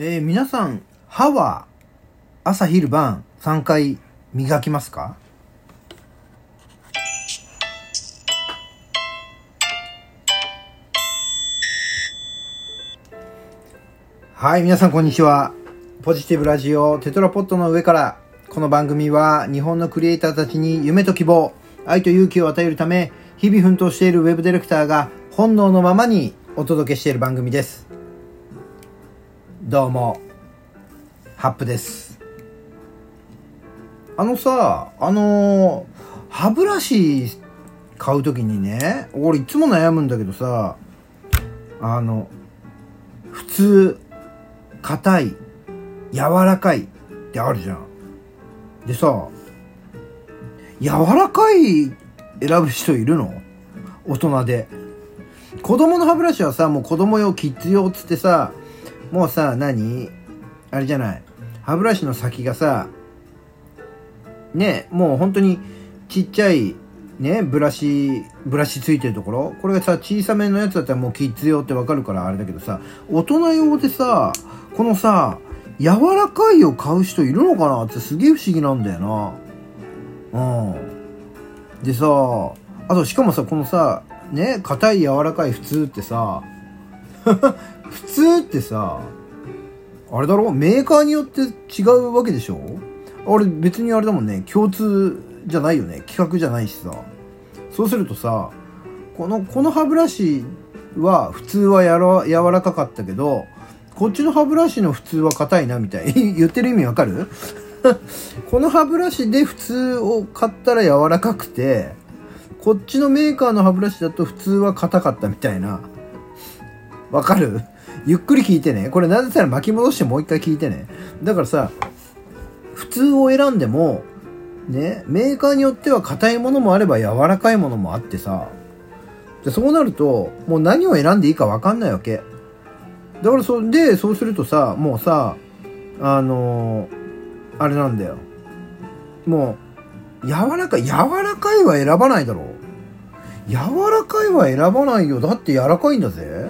えー、皆さん、歯は朝昼晩3回磨きますか？はい、皆さんこんにちは。ポジティブラジオテトラポットの上から、この番組は日本のクリエイターたちに夢と希望、愛と勇気を与えるため、日々奮闘しているウェブディレクターが本能のままにお届けしている番組です。どうも、ハップです。あのさ、あのー歯ブラシ買うときにね、俺いつも悩むんだけどさ、あの、普通、硬い、柔らかいってあるじゃん。でさ、柔らかい選ぶ人いるの？大人で。子供の歯ブラシはさ、もう子供用、キッズ用っつってさ、もうさ、何？あれじゃない。歯ブラシの先がさ、ね、もう本当にちっちゃい、ね、ブラシ、ブラシついてるところ？これがさ、小さめのやつだったらもうキッズ用ってわかるからあれだけどさ、大人用でさ、このさ、柔らかいを買う人いるのかなってすげえ不思議なんだよな。うん。でさ、あとしかもさ、このさ、ね、硬い柔らかい普通ってさ、普通ってさ、あれだろ？メーカーによって違うわけでしょ？あれ別にあれだもんね、共通じゃないよね。企画じゃないしさ。そうするとさ、この、この歯ブラシは普通はやら柔らかかったけど、こっちの歯ブラシの普通は硬いなみたい。言ってる意味わかる？この歯ブラシで普通を買ったら柔らかくて、こっちのメーカーの歯ブラシだと普通は硬かったみたいな。わかる？ゆっくり聞いてね。これなぜなら巻き戻してもう一回聞いてね。だからさ、普通を選んでも、ね、メーカーによっては硬いものもあれば柔らかいものもあってさ、でそうなると、もう何を選んでいいか分かんないわけ。だからそ、で、そうするとさ、もうさ、あのーあれなんだよ。もう、柔らかい、柔らかいは選ばないだろう。柔らかいは選ばないよ。だって柔らかいんだぜ。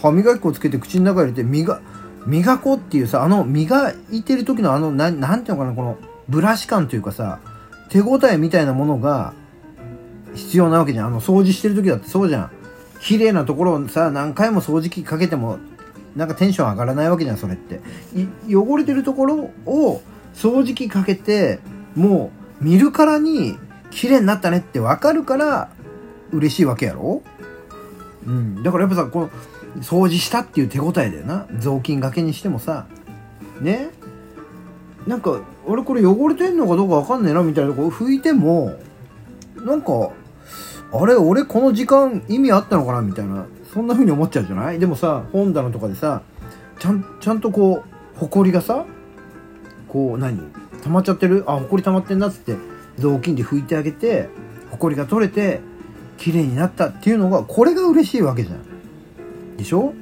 歯磨き粉つけて口の中入れて磨、磨こうっていうさ、あの磨いてる時のあの、なん、なんていうのかな、このブラシ感というかさ、手応えみたいなものが必要なわけじゃん。あの掃除してる時だってそうじゃん。綺麗なところをさ、何回も掃除機かけても、なんかテンション上がらないわけじゃん、それって。汚れてるところを掃除機かけて、もう見るからに綺麗になったねってわかるから嬉しいわけやろ？うん。だからやっぱさ、この、掃除したっていう手応えだよな。雑巾がけにしてもさ。ね？なんか、俺これ汚れてんのかどうかわかんねえなみたいなとこ拭いても、なんか、あれ俺この時間意味あったのかなみたいな、そんな風に思っちゃうじゃない？でもさ、本棚とかでさ、ちゃん、ちゃんとこう、埃がさ、こう何？溜まっちゃってる？あ、埃溜まってんなっつって、雑巾で拭いてあげて、埃が取れて、綺麗になったっていうのが、これが嬉しいわけじゃん。でしょ？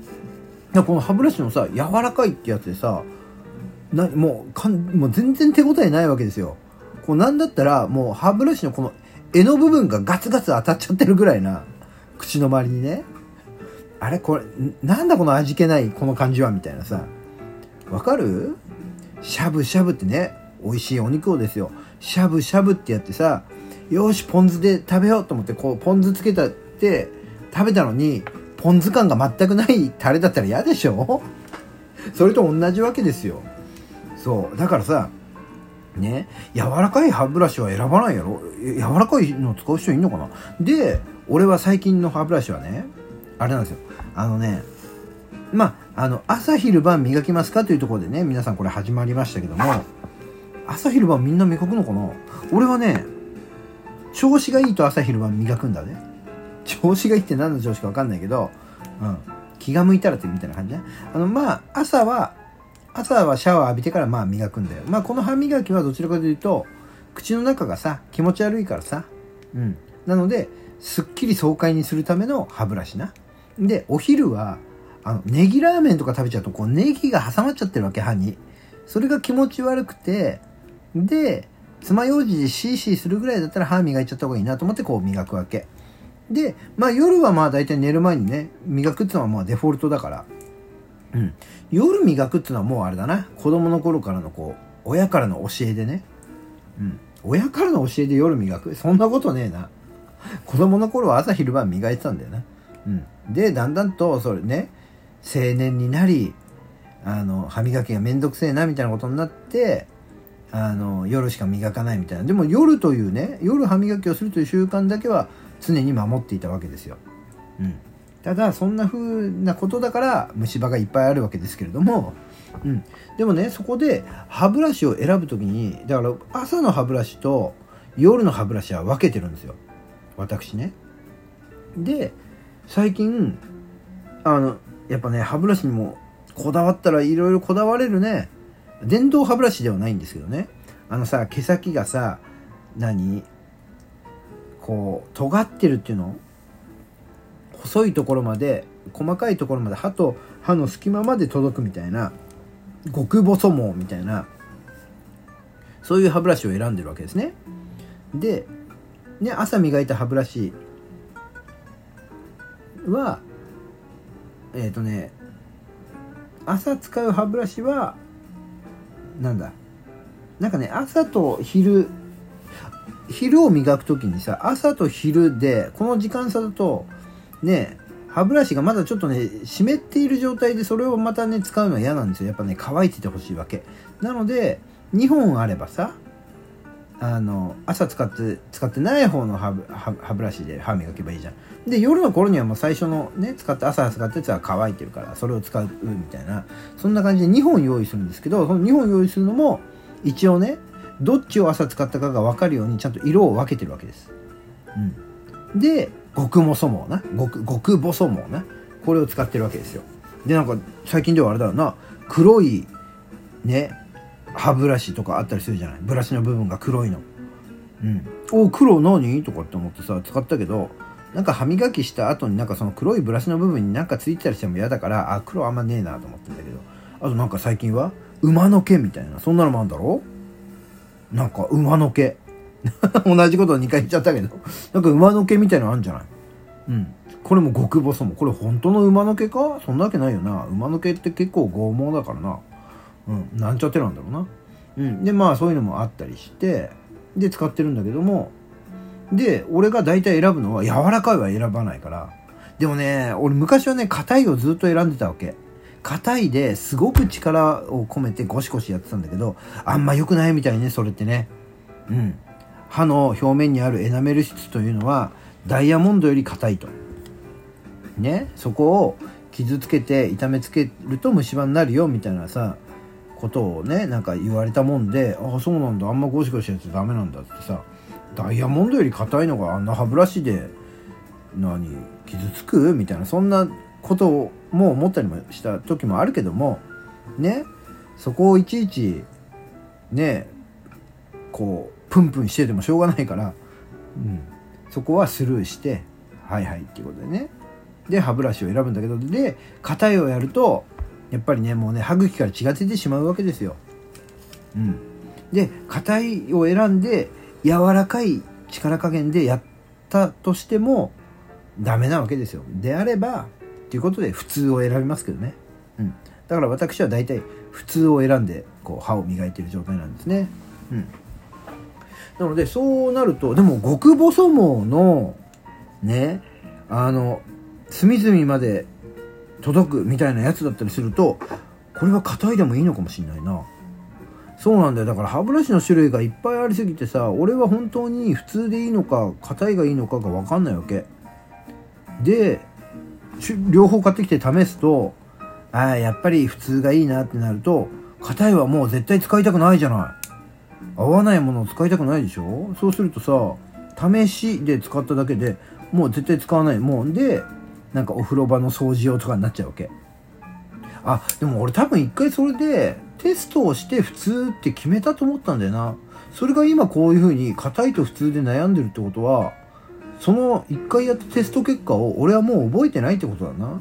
この歯ブラシのさ、柔らかいってやつでさ、な、もう、かん、もう全然手応えないわけですよ。こうなんだったら、もう歯ブラシのこの柄の部分がガツガツ当たっちゃってるぐらいな、口の周りにね。あれこれ、なんだこの味気ないこの感じはみたいなさ。わかる？しゃぶしゃぶってね、美味しいお肉をですよ。しゃぶしゃぶってやってさ、よし、ポン酢で食べようと思って、こう、ポン酢つけたって食べたのに、ポン酢感が全くないタレだったら嫌でしょ？それと同じわけですよ。そう。だからさ、ね、柔らかい歯ブラシは選ばないやろ？柔らかいの使う人いんのかな？で、俺は最近の歯ブラシはね、あれなんですよ。あのね、まあ、の、朝昼晩磨きますかというところでね、皆さんこれ始まりましたけども、朝昼晩みんな磨くのかな？俺はね、調子がいいと朝昼晩磨くんだね。調子がいいって何の調子か分かんないけど、うん。気が向いたらってみたいな感じね。あの、まあ、朝は、朝はシャワー浴びてからまあ磨くんだよ。まあ、この歯磨きはどちらかというと、口の中がさ、気持ち悪いからさ。うん。なので、すっきり爽快にするための歯ブラシな。で、お昼は、あの、ネギラーメンとか食べちゃうと、こう、ネギが挟まっちゃってるわけ、歯に。それが気持ち悪くて、で、爪楊枝でシーシーするぐらいだったら歯磨いちゃった方がいいなと思ってこう磨くわけ。で、まあ夜はまあ大体寝る前にね、磨くっていうのはまあデフォルトだから。うん。夜磨くっていうのはもうあれだな。子供の頃からのこう、親からの教えでね。うん。親からの教えで夜磨くそんなことねえな。子供の頃は朝昼晩磨いてたんだよな。うん。で、だんだんと、それね、青年になり、あの、歯磨きがめんどくせえな、みたいなことになって、あの、夜しか磨かないみたいな。でも夜というね、夜歯磨きをするという習慣だけは常に守っていたわけですよ。うん。ただ、そんな風なことだから虫歯がいっぱいあるわけですけれども、うん。でもね、そこで歯ブラシを選ぶときに、だから朝の歯ブラシと夜の歯ブラシは分けてるんですよ。私ね。で、最近、あの、やっぱね、歯ブラシにもこだわったらいろいろこだわれるね。電動歯ブラシではないんですけどね。あのさ、毛先がさ、何？こう、尖ってるっていうの？細いところまで、細かいところまで歯と歯の隙間まで届くみたいな、極細毛みたいな、そういう歯ブラシを選んでるわけですね。で、ね、朝磨いた歯ブラシは、えっ、とね、朝使う歯ブラシは、なんだ、なんかね、朝と昼、昼を磨くときにさ、朝と昼で、この時間差だと、ね、歯ブラシがまだちょっとね、湿っている状態でそれをまたね、使うのは嫌なんですよ。やっぱね、乾いててほしいわけ。なので、2本あればさ、あの、朝使って、使ってない方の歯ブ歯歯ブラシで歯磨けばいいじゃん。で、夜の頃にはもう最初のね、使って、朝使ったやつは乾いてるから、それを使うみたいな、そんな感じで2本用意するんですけど、その2本用意するのも、一応ね、どっちを朝使ったかが分かるようにちゃんと色を分けてるわけです。うん。で、極細毛な。極、極細毛な。これを使ってるわけですよ。で、なんか、最近ではあれだよな、黒い、ね、歯ブラシとかあったりするじゃないブラシの部分が黒いの。うん。お、黒何？とかって思ってさ、使ったけど、なんか歯磨きした後になんかその黒いブラシの部分になんかついてたりしても嫌だから、あ、黒あんまねえなと思ってんだけど。あとなんか最近は、馬の毛みたいな、そんなのもあるんだろ？なんか馬の毛。同じことを2回言っちゃったけど。なんか馬の毛みたいなのあるんじゃない？うん。これも極細も。これ本当の馬の毛か？そんなわけないよな。馬の毛って結構剛毛だからな。うん。なんちゃってなんだろうな。うん。で、まあそういうのもあったりして、で、使ってるんだけども、で、俺が大体選ぶのは柔らかいは選ばないから。でもね、俺昔はね、硬いをずっと選んでたわけ。硬いですごく力を込めてゴシゴシやってたんだけど、あんま良くないみたいね、それってね。うん。歯の表面にあるエナメル質というのは、ダイヤモンドより硬いと。ね、そこを傷つけて痛めつけると虫歯になるよみたいなさ、ことをね、なんか言われたもんで、ああ、そうなんだ、あんまゴシゴシやっちゃダメなんだってさ、ダイヤモンドより硬いのがあんな歯ブラシで、何、傷つく？みたいな、そんなことをも思ったりもした時もあるけども、ね、そこをいちいち、ね、こう、プンプンしててもしょうがないから、うん、そこはスルーして、はいはいっていうことでね。で、歯ブラシを選ぶんだけど、で、硬いをやると、やっぱりね、もうね、歯茎から血が出てしまうわけですよ。うん。で、硬いを選んで、柔らかい力加減でやったとしても、ダメなわけですよ。であれば、ということで、普通を選びますけどね。うん。だから私は大体、普通を選んで、こう、歯を磨いてる状態なんですね。うん。なので、そうなると、でも、極細毛の、ね、あの、隅々まで届くみたいなやつだったりすると、これは硬いでもいいのかもしんないな。そうなんだよ。だから歯ブラシの種類がいっぱいありすぎてさ、俺は本当に普通でいいのか、硬いがいいのかがわかんないわけ。で、両方買ってきて試すと、ああ、やっぱり普通がいいなってなると、硬いはもう絶対使いたくないじゃない。合わないものを使いたくないでしょ？そうするとさ、試しで使っただけでもう絶対使わない。もんで、なんかお風呂場の掃除用とかになっちゃうわけ。あ、でも俺多分一回それでテストをして普通って決めたと思ったんだよな。それが今こういう風に硬いと普通で悩んでるってことは、その一回やったテスト結果を俺はもう覚えてないってことだな。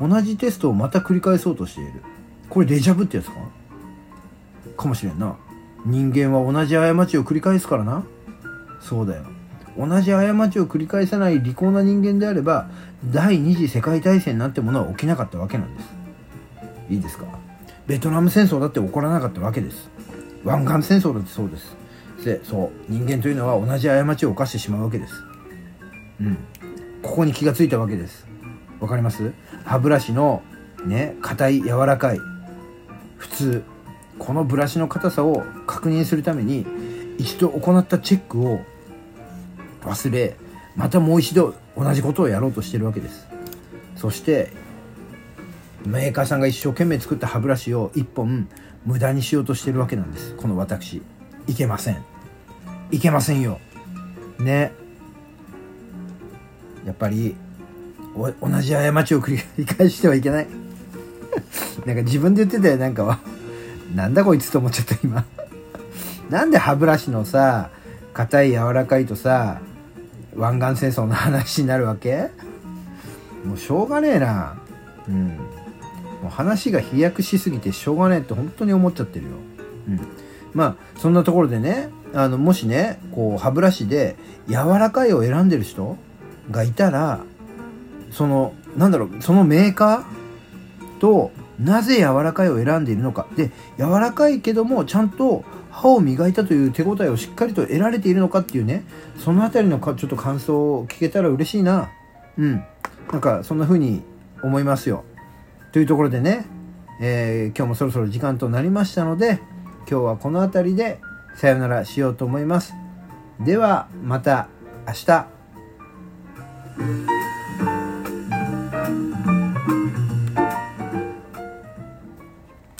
同じテストをまた繰り返そうとしている。これデジャブってやつか？かもしれんな。人間は同じ過ちを繰り返すからな。そうだよ。同じ過ちを繰り返さない利口な人間であれば、第二次世界大戦なんてものは起きなかったわけなんです。いいですか？ベトナム戦争だって起こらなかったわけです湾岸戦争だってそうですでそう人間というのは同じ過ちを犯してしまうわけですうん。ここに気がついたわけです。わかります？歯ブラシのね硬い柔らかい普通。このブラシの硬さを確認するために一度行ったチェックを忘れまたもう一度同じことをやろうとしてるわけです。そしてメーカーさんが一生懸命作った歯ブラシを1本無駄にしようとしてるわけなんです。この私。いけません。いけませんよ。ね。やっぱり同じ過ちを繰り返してはいけない。なんか自分で言ってたよなんかはなんだこいつと思っちゃった今。なんで歯ブラシのさ硬い柔らかいとさ湾岸戦争の話になるわけ？もうしょうがねえな。うん。もう話が飛躍しすぎてしょうがねえって本当に思っちゃってるよ。うん。まあそんなところでねあのもしねこう歯ブラシで柔らかいを選んでる人がいたらそのなんだろうそのメーカーとなぜ柔らかいを選んでいるのか。で柔らかいけどもちゃんと歯を磨いたという手応えをしっかりと得られているのかっていうねその辺りのかちょっと感想を聞けたら嬉しいな。うん。なんかそんな風に思いますよ。というところでね、えー、今日もそろそろ時間となりましたので今日はこの辺りでさよならしようと思います。ではまた明日。Thank you.